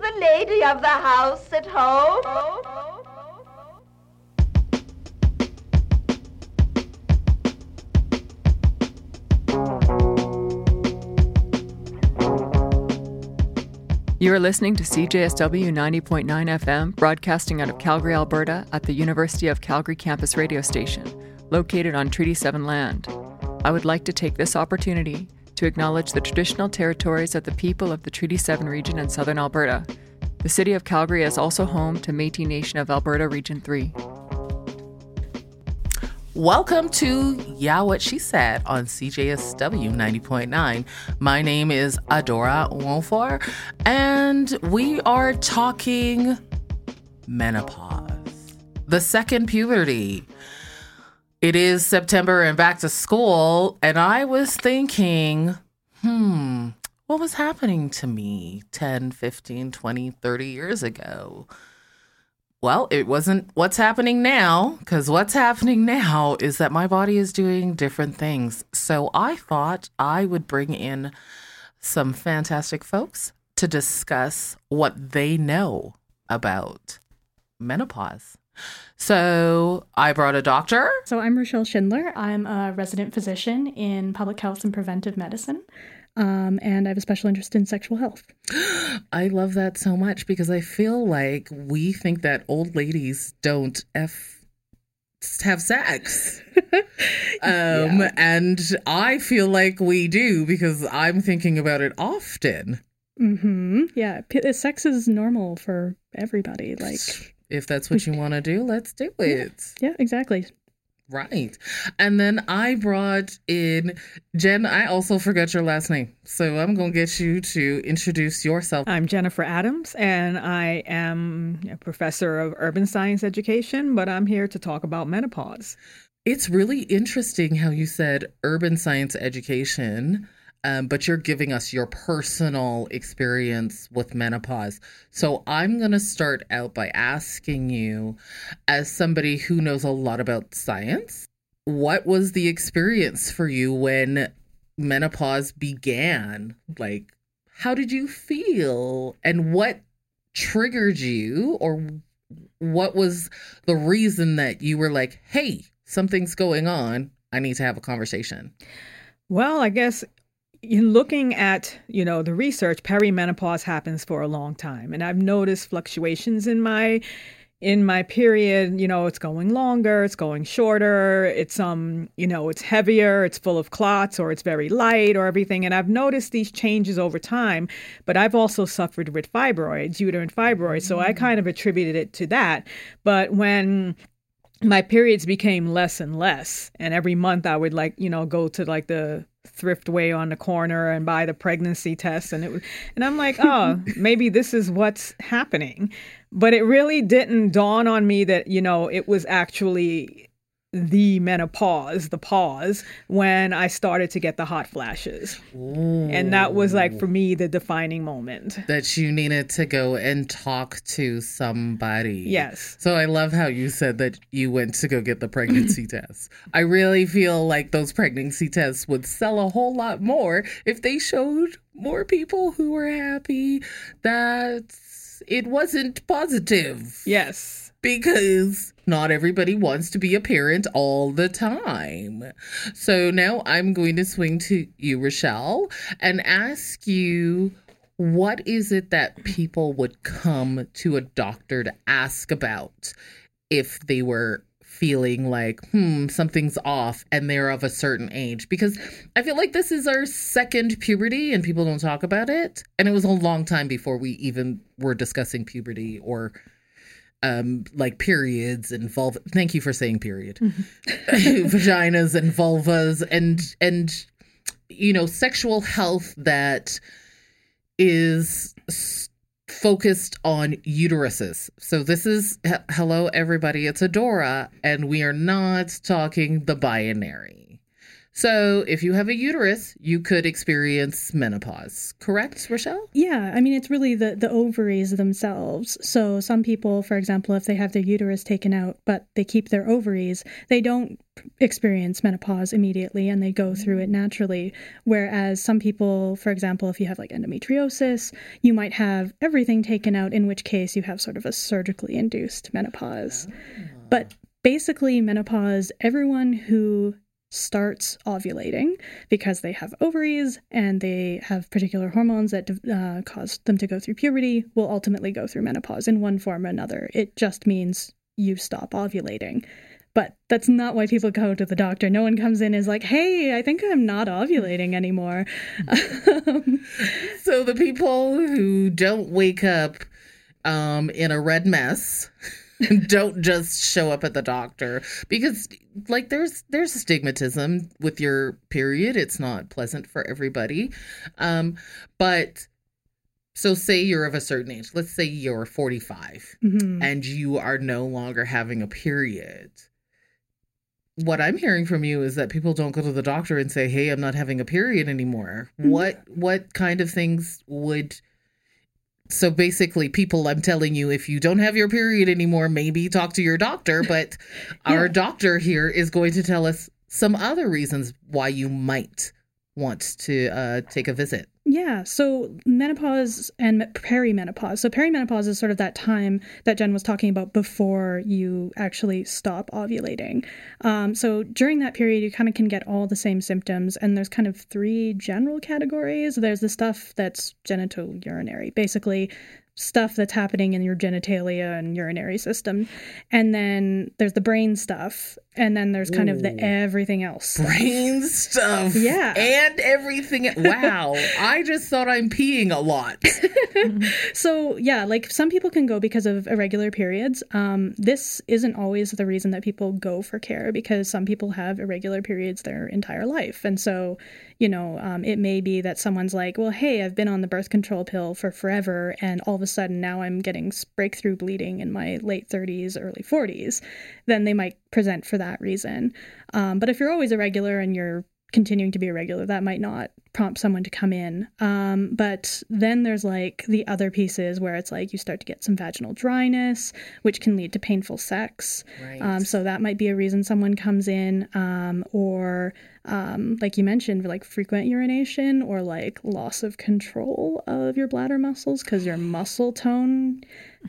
the lady of the house at home? You are listening to CJSW 90.9 FM, broadcasting out of Calgary, Alberta, at the University of Calgary campus radio station, located on Treaty 7 land. I would like to take this opportunity to acknowledge the traditional territories of the people of the Treaty 7 region in southern Alberta. The city of Calgary is also home to Metis Nation of Alberta Region 3. Welcome to Yeah What She Said on CJSW 90.9. My name is Adora Wonfor, and we are talking menopause, the second puberty. It is September and back to school, and I was thinking, hmm, what was happening to me 10, 15, 20, 30 years ago? Well, it wasn't what's happening now, because what's happening now is that my body is doing different things. So I thought I would bring in some fantastic folks to discuss what they know about menopause. So I brought a doctor. So I'm Rochelle Schindler. I'm a resident physician in public health and preventive medicine. Um, and I have a special interest in sexual health. I love that so much because I feel like we think that old ladies don't f have sex. um, yeah. and I feel like we do because I'm thinking about it often. Mm-hmm. Yeah, P- sex is normal for everybody. Like, if that's what you want to do, let's do it. Yeah, yeah exactly. Right. And then I brought in Jen. I also forgot your last name. So I'm going to get you to introduce yourself. I'm Jennifer Adams, and I am a professor of urban science education, but I'm here to talk about menopause. It's really interesting how you said urban science education um, but you're giving us your personal experience with menopause. So I'm going to start out by asking you, as somebody who knows a lot about science, what was the experience for you when menopause began? Like, how did you feel? And what triggered you, or what was the reason that you were like, hey, something's going on? I need to have a conversation. Well, I guess in looking at you know the research perimenopause happens for a long time. And i've noticed fluctuations in my in my period. You know it's going longer it's going shorter it's um you know it's heavier it's full of clots or it's very light or everything. And i've noticed these changes over time but i've also suffered with fibroids uterine fibroids so i mm. kind of attributed it to that. But when my periods became less and less and every month i would like you know go to like the thriftway on the corner and buy the pregnancy test and it was and I'm like, "Oh, maybe this is what's happening." But it really didn't dawn on me that, you know, it was actually the menopause, the pause, when I started to get the hot flashes. Ooh. And that was like for me the defining moment. That you needed to go and talk to somebody. Yes. So I love how you said that you went to go get the pregnancy test. I really feel like those pregnancy tests would sell a whole lot more if they showed more people who were happy that it wasn't positive. Yes because not everybody wants to be a parent all the time. So now I'm going to swing to you, Rochelle, and ask you what is it that people would come to a doctor to ask about if they were feeling like, hmm, something's off and they're of a certain age. Because I feel like this is our second puberty and people don't talk about it. And it was a long time before we even were discussing puberty or um like periods and vulva thank you for saying period. Mm-hmm. vaginas and vulvas and and you know sexual health that is focused on uteruses. So this is he- hello everybody it's adora and we are not talking the binary So, if you have a uterus, you could experience menopause, correct, Rochelle? Yeah, I mean, it's really the, the ovaries themselves. So, some people, for example, if they have their uterus taken out, but they keep their ovaries, they don't experience menopause immediately and they go through it naturally. Whereas some people, for example, if you have like endometriosis, you might have everything taken out, in which case you have sort of a surgically induced menopause. Ah. But basically, menopause, everyone who starts ovulating because they have ovaries and they have particular hormones that uh, cause them to go through puberty will ultimately go through menopause in one form or another. It just means you stop ovulating. But that's not why people go to the doctor. No one comes in is like, "Hey, I think I'm not ovulating anymore." so the people who don't wake up um, in a red mess don't just show up at the doctor because like there's there's stigmatism with your period it's not pleasant for everybody um but so say you're of a certain age let's say you're 45 Mhm. and you are no longer having a period what i'm hearing from you is that people don't go to the doctor and say hey i'm not having a period anymore Mhm. what what kind of things would so basically people i'm telling you if you don't have your period anymore maybe talk to your doctor but our doctor here is going to tell us some other reasons why you might want to uh, take a visit Yeah, so menopause and perimenopause. So perimenopause is sort of that time that Jen was talking about before you actually stop ovulating. Um, so during that period, you kind of can get all the same symptoms, and there's kind of three general categories. There's the stuff that's genital urinary, basically stuff that's happening in your genitalia and urinary system, and then there's the brain stuff, and then there's kind of the everything else. brain stuff Yeah. and everything wow i just thought i'm peeing a lot So yeah, like some people can go because of irregular periods. Um, this isn't always the reason that people go for care because some people have irregular periods their entire life, and so you know um, it may be that someone's like, well, hey, I've been on the birth control pill for forever, and all of a sudden now I'm getting breakthrough bleeding in my late 30s, early 40s. Then they might present for that reason. Um, but if you're always irregular and you're continuing to be irregular, that might not prompt someone to come in. Um, but then there's like the other pieces where it's like you start to get some vaginal dryness, which can lead to painful sex. right Um, so that might be a reason someone comes in, um, or um, like you mentioned, like frequent urination or like loss of control of your bladder muscles because your muscle tone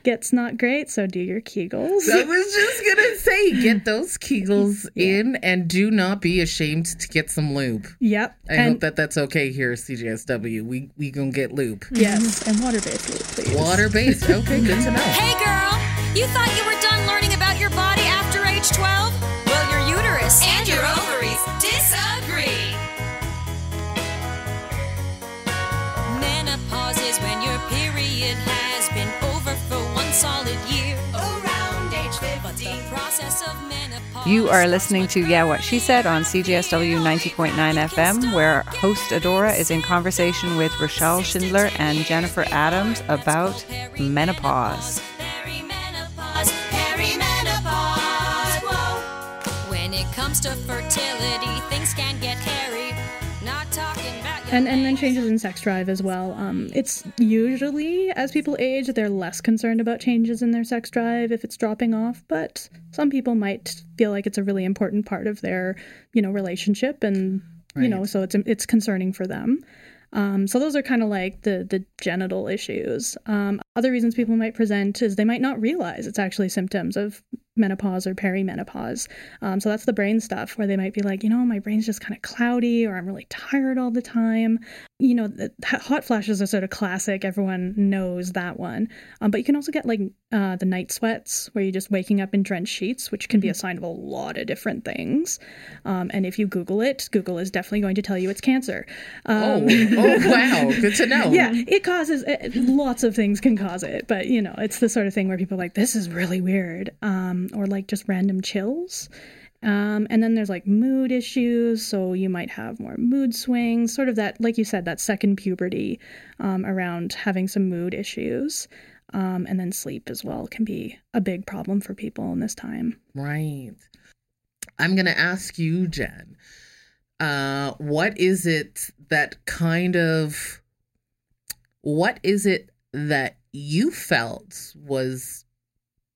gets not great. So do your Kegels. I was just gonna say, get those Kegels in, and do not be ashamed to get some lube. Yep. I and hope that that's okay here, at CJSW. We we gonna get lube, yes, and water based lube, please. water based. Okay, good to know. Hey girl, you thought you were solid year. Around age 50. But the process of menopause. You are listening to Yeah What She Said on CJSW 90.9 FM, where host Adora is in conversation with Rochelle Schindler and Jennifer Adams about menopause. Perimenopause, perimenopause, whoa. When it comes to fertility, things can get hairy. Not talking about and and then changes in sex drive as well. Um, it's usually as people age, they're less concerned about changes in their sex drive if it's dropping off. But some people might feel like it's a really important part of their, you know, relationship, and you know, so it's it's concerning for them. Um, so those are kind of like the the genital issues. Um, other reasons people might present is they might not realize it's actually symptoms of menopause or perimenopause. Um, so that's the brain stuff where they might be like, you know, my brain's just kind of cloudy or I'm really tired all the time. You know, the, hot flashes are sort of classic. Everyone knows that one. Um, but you can also get like uh, the night sweats where you're just waking up in drenched sheets, which can be a sign of a lot of different things. Um, and if you Google it, Google is definitely going to tell you it's cancer. Um, Oh, oh wow, good to know. yeah, it causes it, lots of things can cause it, but you know, it's the sort of thing where people are like, this is really weird, um, or like just random chills. Um, and then there's like mood issues, so you might have more mood swings, sort of that, like you said, that second puberty um, around having some mood issues. Um, and then sleep as well can be a big problem for people in this time. Right. I'm going to ask you, Jen. Uh, what is it that kind of, what is it that you felt was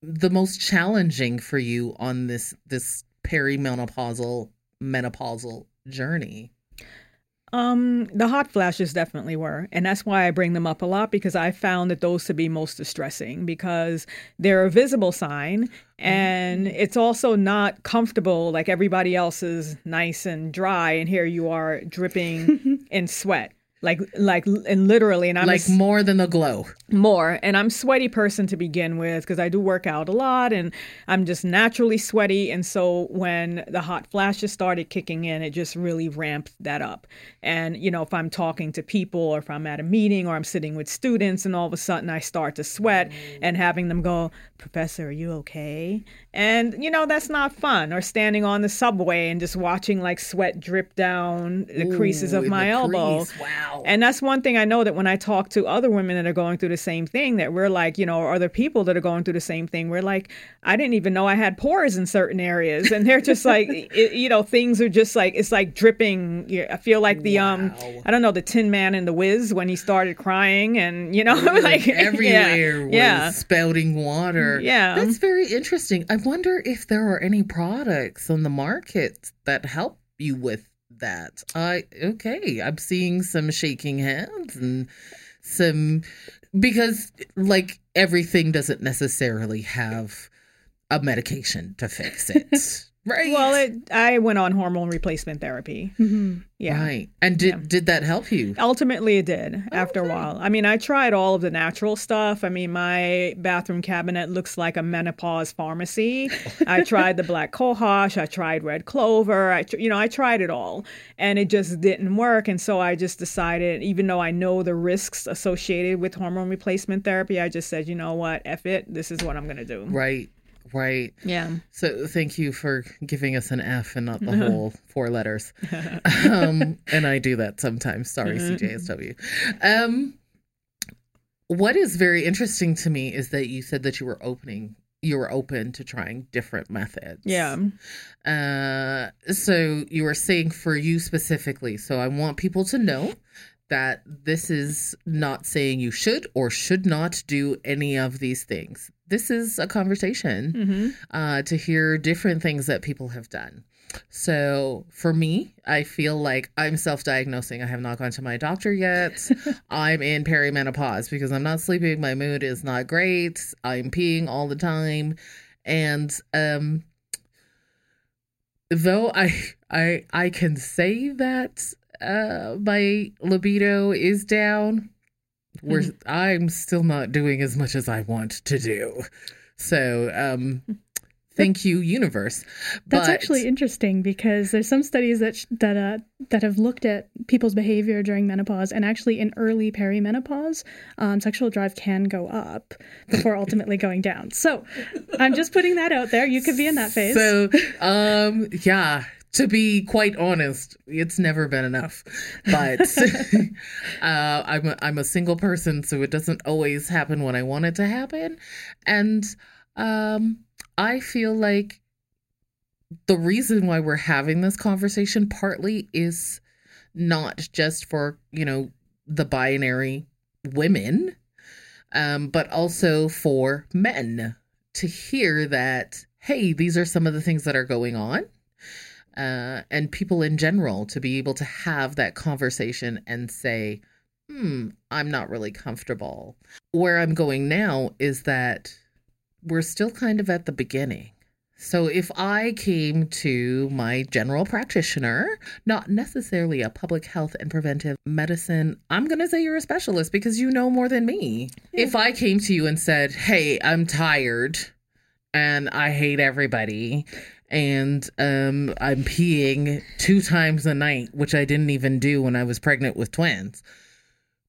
the most challenging for you on this this perimenopausal menopausal journey? Um, the hot flashes definitely were, and that's why I bring them up a lot because I found that those to be most distressing because they're a visible sign, and it's also not comfortable like everybody else is nice and dry, and here you are dripping in sweat, like like and literally, and I'm like s- more than the glow. more and i'm sweaty person to begin with because i do work out a lot and i'm just naturally sweaty and so when the hot flashes started kicking in it just really ramped that up and you know if i'm talking to people or if i'm at a meeting or i'm sitting with students and all of a sudden i start to sweat and having them go professor are you okay and you know that's not fun or standing on the subway and just watching like sweat drip down the creases of my elbow crease. Wow. and that's one thing I know that when I talk to other women that are going through the same thing, that we're like, you know, or other people that are going through the same thing, we're like, I didn't even know I had pores in certain areas. And they're just like, it, you know, things are just like, it's like dripping. I feel like the, um, I don't know, the Tin Man in The Wiz when he started crying and, you know, like everywhere yeah, was yeah. spouting water. Yeah. That's very interesting. I wonder if there are any products on the market that help you with that. I okay, I'm seeing some shaking hands and some because like everything doesn't necessarily have a medication to fix it. right? Well, it, I went on hormone replacement therapy. Mhm. Yeah. Right. And did Yeah. did that help you? Ultimately, it did after a while. I mean, I tried all of the natural stuff. I mean, my bathroom cabinet looks like a menopause pharmacy. I tried the black cohosh. I tried red clover. I, you know, I tried it all, and it just didn't work. And so I just decided, even though I know the risks associated with hormone replacement therapy, I just said, you know what, f it. This is what I'm gonna do. Right. Right. Yeah. So thank you for giving us an F and not the whole four letters. Um, and I do that sometimes. Sorry, CJSW. Um, what is very interesting to me is that you said that you were opening, you were open to trying different methods. Yeah. Uh, so you were saying for you specifically. So I want people to know that this is not saying you should or should not do any of these things. This is a conversation hmm uh, to hear different things that people have done. So for me, I feel like I'm self diagnosing. I have not gone to my doctor yet. I'm in perimenopause because I'm not sleeping. My mood is not great. I'm peeing all the time. And um though I I I can say that uh my libido is down, we're I'm still not doing as much as I want to do. So um thank you universe. That's But- actually interesting because there's some studies that sh- that uh, that have looked at people's behavior during menopause, and actually in early perimenopause, um, sexual drive can go up before ultimately going down. So, I'm just putting that out there. You could be in that phase. So, um, yeah, to be quite honest, it's never been enough. But uh, I'm a, I'm a single person, so it doesn't always happen when I want it to happen, and um, I feel like the reason why we're having this conversation partly is not just for you know the binary women um but also for men to hear that hey these are some of the things that are going on uh and people in general to be able to have that conversation and say hmm i'm not really comfortable. Where i'm going now is that we're still kind of at the beginning. So if I came to my general practitioner, not necessarily a public health and preventive medicine, I'm going to say you're a specialist because you know more than me. If I came to you and said, "Hey, I'm tired and I hate everybody and um I'm peeing two times a night, which I didn't even do when I was pregnant with twins."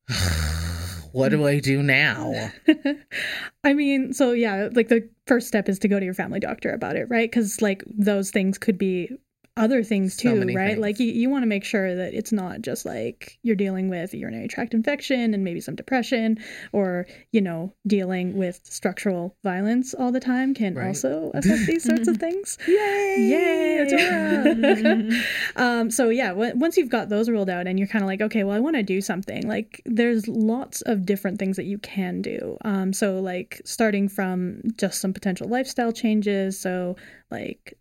what do I do now? I mean, so yeah, like the first step is to go to your family doctor about it, right? Because like those things could be other things too, right? things. Like you, you want to make sure that it's not just like you're dealing with urinary tract infection and maybe some depression or, you know, dealing with structural violence all the time can Right. also affect these sorts of things. Yay! Yay, um, so yeah, w- once you've got those ruled out and you're kind of like, okay, well, I want to do something. Like, there's lots of different things that you can do. Um, so like starting from just some potential lifestyle changes. So like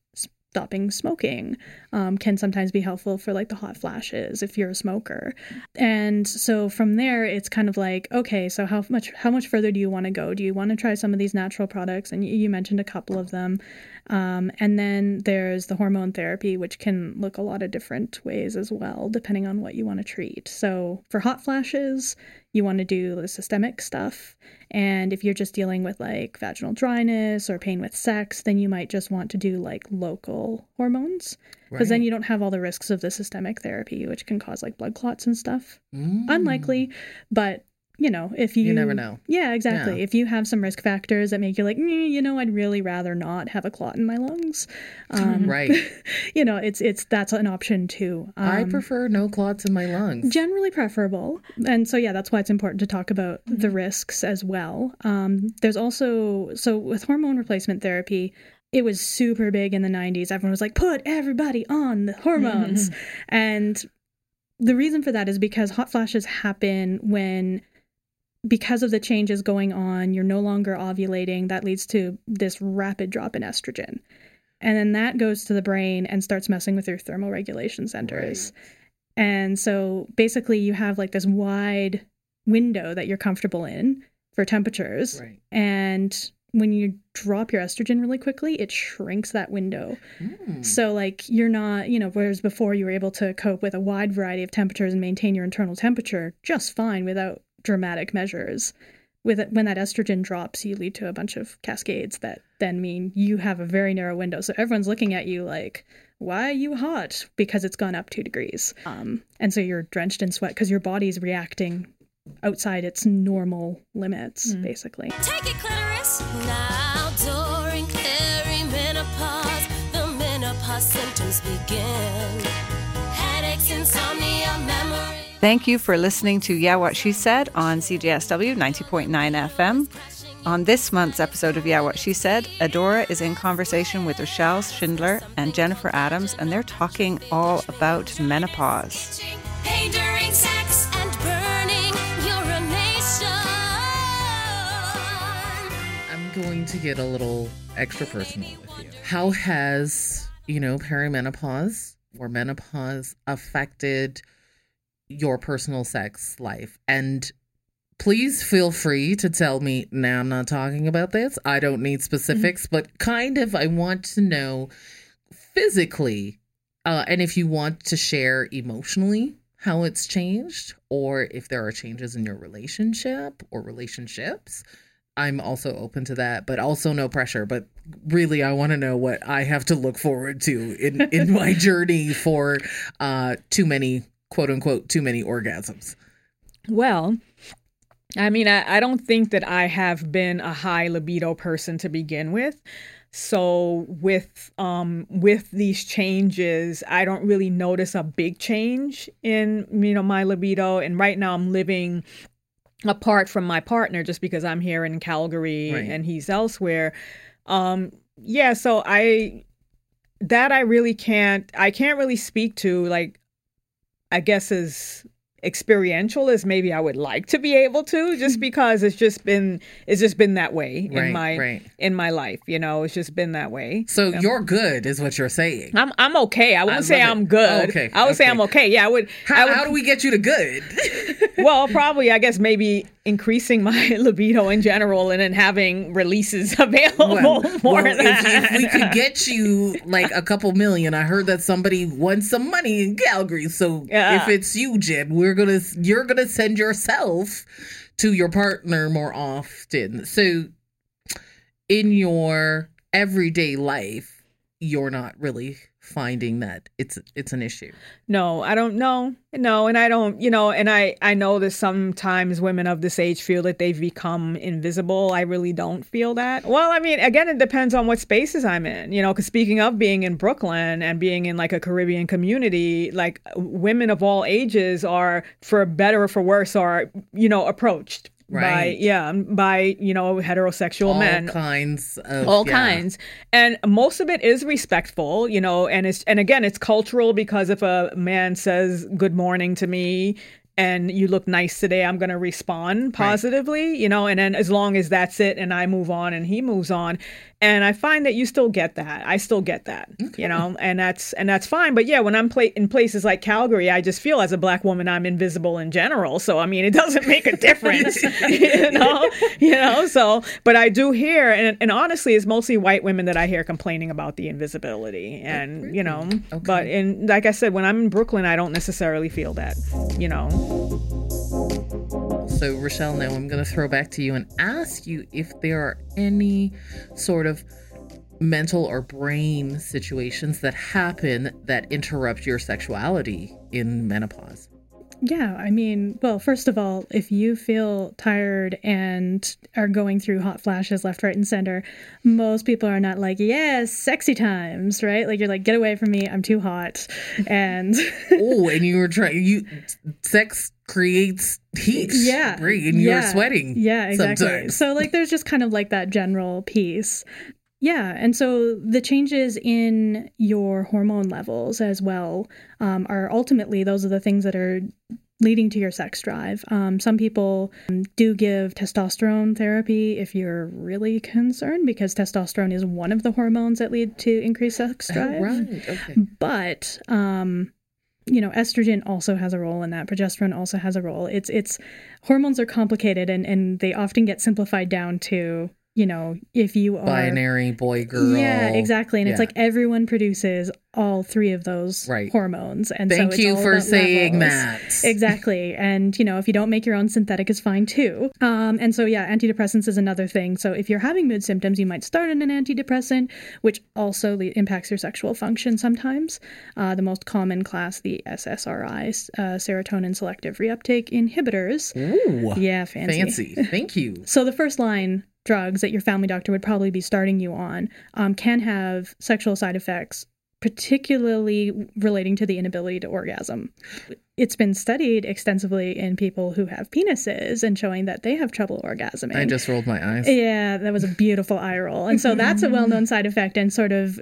stopping smoking um, can sometimes be helpful for like the hot flashes if you're a smoker. And so from there it's kind of like okay so how much how much further do you want to go? Do you want to try some of these natural products? And you, mentioned a couple of them. Um, and then there's the hormone therapy which can look a lot of different ways as well depending on what you want to treat. So for hot flashes you want to do the systemic stuff. And if you're just dealing with like vaginal dryness or pain with sex then you might just want to do like local hormones. Because then you don't have all the risks of the systemic therapy which can cause like blood clots and stuff. Mm. unlikely but you know if you You never know. yeah exactly Yeah. if you have some risk factors that make you like "Mm, you know i'd really rather not have a clot in my lungs um, Right. you know it's it's that's an option too I Um, prefer no clots in my lungs. generally preferable and so yeah that's why it's important to talk about the risks as well um, there's also so with hormone replacement therapy it was super big in the 90s everyone was like put everybody on the hormones and the reason for that is because hot flashes happen when because of the changes going on you're no longer ovulating that leads to this rapid drop in estrogen and then that goes to the brain and starts messing with your thermal regulation centers and so basically, you have like this wide window that you're comfortable in for temperatures. Right. And when you drop your estrogen really quickly, it shrinks that window. Mm. So, like, you're not, you know, whereas before you were able to cope with a wide variety of temperatures and maintain your internal temperature just fine without dramatic measures. With it, when that estrogen drops, you lead to a bunch of cascades that then mean you have a very narrow window. So everyone's looking at you like, why are you hot? Because it's gone up two degrees. Um, and so you're drenched in sweat because your body's reacting outside its normal limits, basically. Take it, clitoris. Now during perimenopause, the menopause symptoms begin. Headaches, insomnia, memory. Thank you for listening to Yeah What She Said on CJSW 90.9 FM. On this month's episode of Yeah What She Said, Adora is in conversation with Rochelle Schindler and Jennifer Adams, and they're talking all about menopause. Pain during sex and burning urination. I'm going to get a little extra personal with you. How has, you know, perimenopause or menopause affected your personal sex life? And please feel free to tell me, now I'm not talking about this. I don't need specifics, but kind of I want to know physically uh, and if you want to share emotionally how it's changed or if there are changes in your relationship or relationships i'm also open to that but also no pressure but really i want to know what i have to look forward to in in my journey for uh too many quote unquote too many orgasms Well, I mean, I, I don't think that I have been a high libido person to begin with. So with um with these changes, I don't really notice a big change in you know my libido. And right now I'm living apart from my partner just because I'm here in Calgary Right. and he's elsewhere. Um yeah, so I that I really can't I can't really speak to like I guess as experiential as maybe I would like to be able to just mm-hmm. because it's just been it's just been that way Right, in my right. in my life, you know, it's just been that way. so um, you're good is what you're saying I'm I'm okay. I wouldn't I say it. I'm good. Oh, okay, I would say. I'm okay. Yeah, I would how, I would how do we get you to good well, probably I guess maybe increasing my libido in general and then having releases available well, more well, than if, if we could get you like a couple million, I heard that somebody won some money in Calgary. So Yeah. if it's you, Jen, we're gonna you're gonna send yourself to your partner more often. So in your everyday life, you're not really finding that it's it's an issue. No, I don't know. No, and I don't, you know, and I I know that sometimes women of this age feel that they've become invisible. I really don't feel that. Well, I mean, again, it depends on what spaces I'm in, you know, cuz speaking of being in Brooklyn and being in like a Caribbean community, like women of all ages are for better or for worse are, you know, approached by Right. yeah, um, by, you know, heterosexual men. All men kinds of all yeah. kinds and most of it is respectful you know and it's and again it's cultural because if a man says good morning to me and you look nice today i'm going to respond positively you know and then as long as that's it and i move on and he moves on. And i find that you still get that. I still get that you know and that's and that's fine. But yeah when i'm pla- in places like calgary i just feel as a black woman i'm invisible in general. So i mean it doesn't make a difference you know you know so but i do hear and, and honestly it's mostly white women that i hear complaining about the invisibility and you know but in like i said when i'm in brooklyn i don't necessarily feel that you know So, Rochelle, now I'm going to throw back to you and ask you if there are any sort of mental or brain situations that happen that interrupt your sexuality in menopause. Yeah, I mean, well, first of all, if you feel tired and are going through hot flashes left, right, and center, most people are not like, yes, sexy times, right? Like, you're like, get away from me, I'm too hot. And oh, and you were trying, you, sex creates heat. yeah. Right. And you're sweating. Yeah, exactly. sometimes. So, like, there's just kind of like that general piece. Yeah, and so the changes in your hormone levels as well um, are ultimately those are the things that are leading to your sex drive. Um, some people um, do give testosterone therapy if you're really concerned because testosterone is one of the hormones that lead to increased sex Oh, drive. right. Okay. But um, you know, estrogen also has a role in that. Progesterone also has a role. It's it's hormones are complicated and and they often get simplified down to you know if you are Binary boy, girl. yeah, exactly. And it's like everyone produces all three of those Right. hormones. And so Thank it's you for saying levels. that. Exactly. And, you know, if you don't make your own synthetic, is fine too. Um, and so, yeah, antidepressants is another thing. So if you're having mood symptoms, you might start on an antidepressant, which also le- impacts your sexual function sometimes. Uh, the most common class, the SSRI, uh, serotonin selective reuptake inhibitors. Ooh. Yeah, fancy. Fancy. Thank you. So the first line drugs that your family doctor would probably be starting you on um, can have sexual side effects, particularly relating to the inability to orgasm. It's been studied extensively in people who have penises and showing that they have trouble orgasming. I just rolled my eyes. Yeah, that was a beautiful eye roll. And so that's a well known side effect and sort of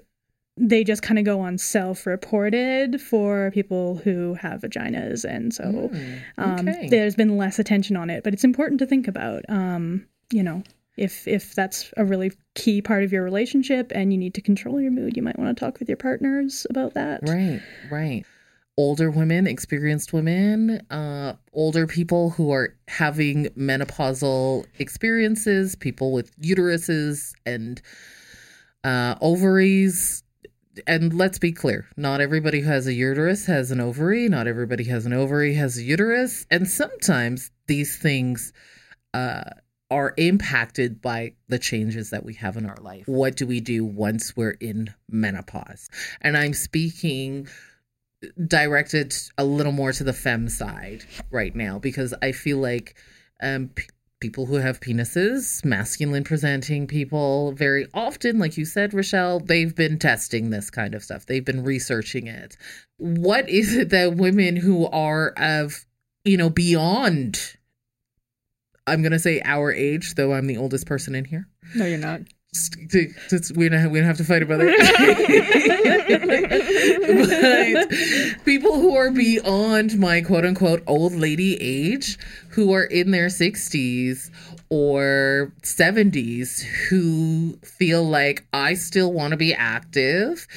they just kind of go on self reported for people who have vaginas. And so Mm, um, there's been less attention on it, but it's important to think about. Um, you know, if if that's a really key part of your relationship and you need to control your mood, you might want to talk with your partners about that. Right, right. Older women, experienced women, uh, older people who are having menopausal experiences, people with uteruses and uh, ovaries. And let's be clear not everybody who has a uterus has an ovary. Not everybody has an ovary has a uterus. And sometimes these things uh, are impacted by the changes that we have in our life. What do we do once we're in menopause? And I'm speaking directed a little more to the fem side right now because I feel like um, p- people who have penises, masculine presenting people, very often, like you said, Rochelle, they've been testing this kind of stuff. They've been researching it. What is it that women who are of, you know, beyond, I'm going to say our age, though I'm the oldest person in here. no you're not Just to- just- we don't we don't have to fight about it. but people who are beyond my quote unquote old lady age, who are in their sixties or seventies, who feel like I still want to be active.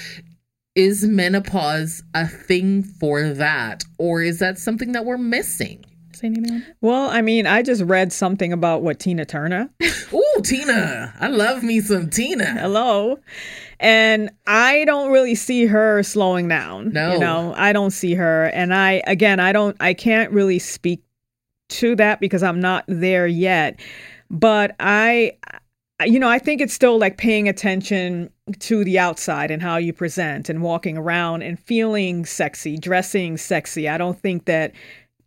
Is menopause a thing for that, or is that something that we're missing? Say anything well i mean i just read something about what tina turner. Ooh, Tina, I love me some Tina. hello. And i don't really see her slowing down No. you know? I don't see her. And i again i don't i can't really speak to that because i'm not there yet. But i you know, I think it's still like paying attention to the outside and how you present and walking around and feeling sexy, dressing sexy. I don't think that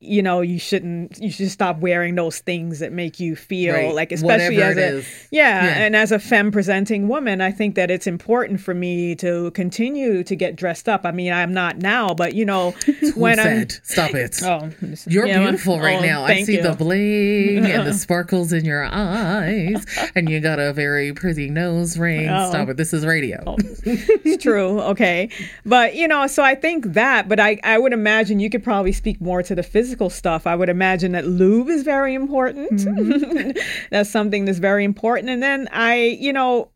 you know you shouldn't you should stop wearing those things that make you feel Right. like especially Whatever as a yeah, Yeah. and as a femme presenting woman i think that it's important for me to continue to get dressed up i mean i'm not now but you know when i'm? Stop it. oh You're yeah, beautiful right oh, now. I see you. the bling and the sparkles in your eyes, and you got a very pretty nose ring. Oh. Stop it. This is radio. Oh, it's true okay but you know so i think that but i i would imagine you could probably speak more to the physical stuff. I would imagine that lube is very important. That's something that's very important. And then i you know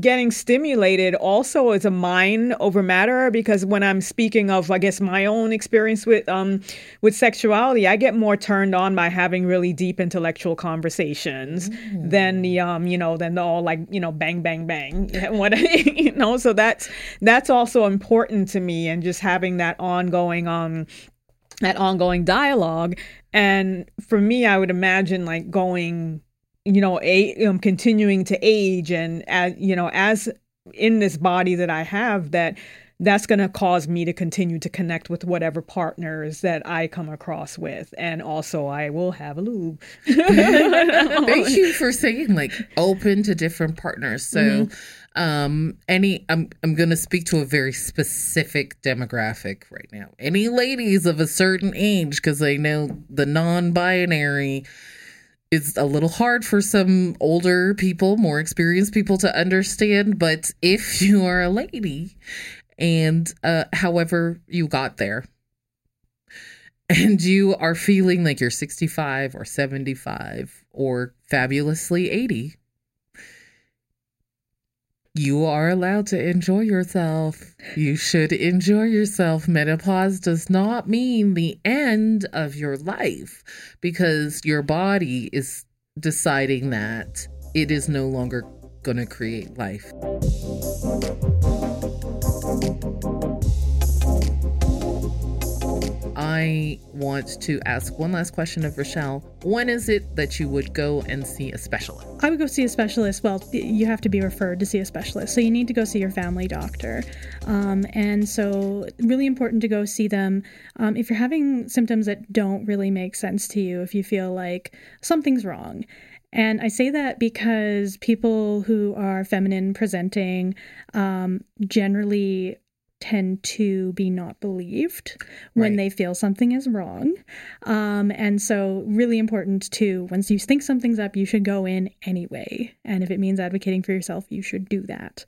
getting stimulated also is a mind over matter because when i'm speaking of i guess my own experience with um with sexuality i get more turned on by having really deep intellectual conversations than the um you know than the all like you know bang bang bang. What you know so that's that's also important to me and just having that ongoing um that ongoing dialogue. And for me i would imagine like going you know a, um, continuing to age and as you know as in this body that i have that that's going to cause me to continue to connect with whatever partners that i come across with and also i will have a lube Thank you for saying like open to different partners. So Mm-hmm. um any I'm I'm going to speak to a very specific demographic right now. Any ladies of a certain age cuz I know the non-binary is a little hard for some older people, more experienced people to understand, but if you are a lady and uh however you got there and you are feeling like you're 65 or 75 or fabulously 80, you are allowed to enjoy yourself. You should enjoy yourself. Menopause does not mean the end of your life because your body is deciding that it is no longer going to create life. I want to ask one last question of Rochelle. When is it that you would go and see a specialist? I would go see a specialist. Well, you have to be referred to see a specialist. So you need to go see your family doctor. Um, and so, really important to go see them. Um, if you're having symptoms that don't really make sense to you, if you feel like something's wrong. And I say that because people who are feminine presenting um, generally tend to be not believed when Right. they feel something is wrong. Um, and so, really important to once you think something's up, you should go in anyway. And if it means advocating for yourself, you should do that.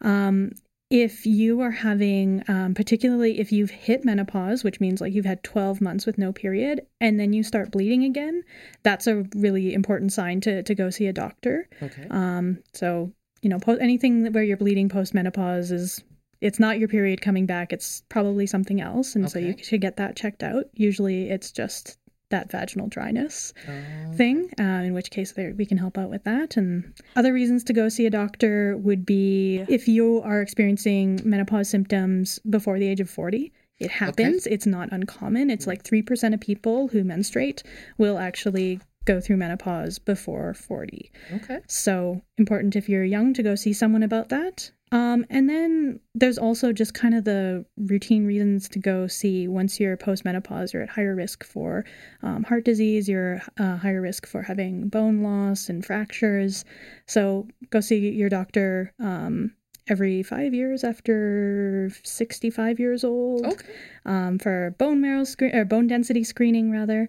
Um, if you are having, um, particularly if you've hit menopause, which means like you've had 12 months with no period, and then you start bleeding again, that's a really important sign to, to go see a doctor. Okay. Um, so, you know, po- anything where you're bleeding post menopause is it's not your period coming back. It's probably something else, and so you should get that checked out. Usually, it's just that vaginal dryness Oh, thing. Uh, in which case, there we can help out with that. And other reasons to go see a doctor would be if you are experiencing menopause symptoms before the age of forty. It happens. It's not uncommon. It's like three percent of people who menstruate will actually go through menopause before forty. okay. So important if you're young to go see someone about that. Um, and then there's also just kind of the routine reasons to go see once you're postmenopause, you're at higher risk for um, heart disease, you're uh, higher risk for having bone loss and fractures. So go see your doctor um, every five years after 65 years old Okay. um, for bone marrow screen or bone density screening rather.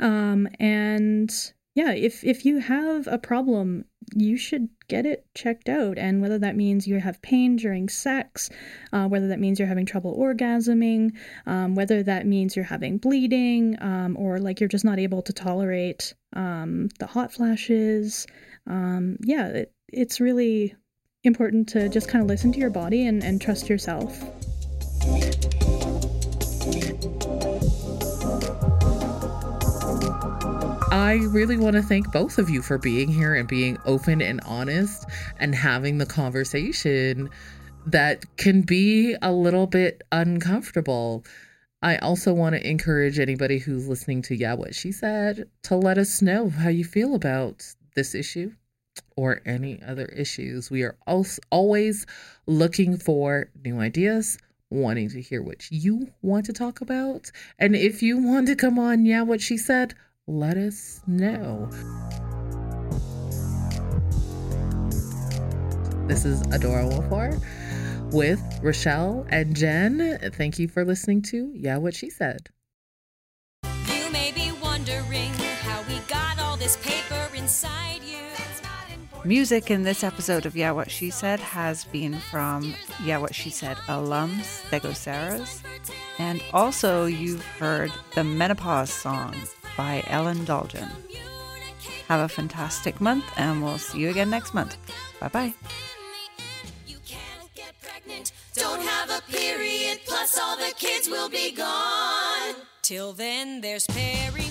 Um, and yeah, if if you have a problem, you should get it checked out. And whether that means you have pain during sex, uh, whether that means you're having trouble orgasming, um, whether that means you're having bleeding, um, or like you're just not able to tolerate um, the hot flashes. Um, yeah, it, it's really important to just kind of listen to your body and, and trust yourself. I really want to thank both of you for being here and being open and honest and having the conversation that can be a little bit uncomfortable. I also want to encourage anybody who's listening to Yeah, What She Said to let us know how you feel about this issue or any other issues. We are always looking for new ideas, wanting to hear what you want to talk about. And if you want to come on, yeah, what she said, let us know. This is Adora Wolfar with Rochelle and Jen. Thank you for listening to Yeah, What She Said. You may be wondering how we got all this paper inside you. Music in this episode of Yeah What She Said has been from Yeah What She Said alums, Dego Saras. And also, you've heard the Menopause song by Ellen Dalton. Have a fantastic month, and we'll see you again next month. Bye bye. Don't have a period, plus all the kids will be gone. Till then, there's Perry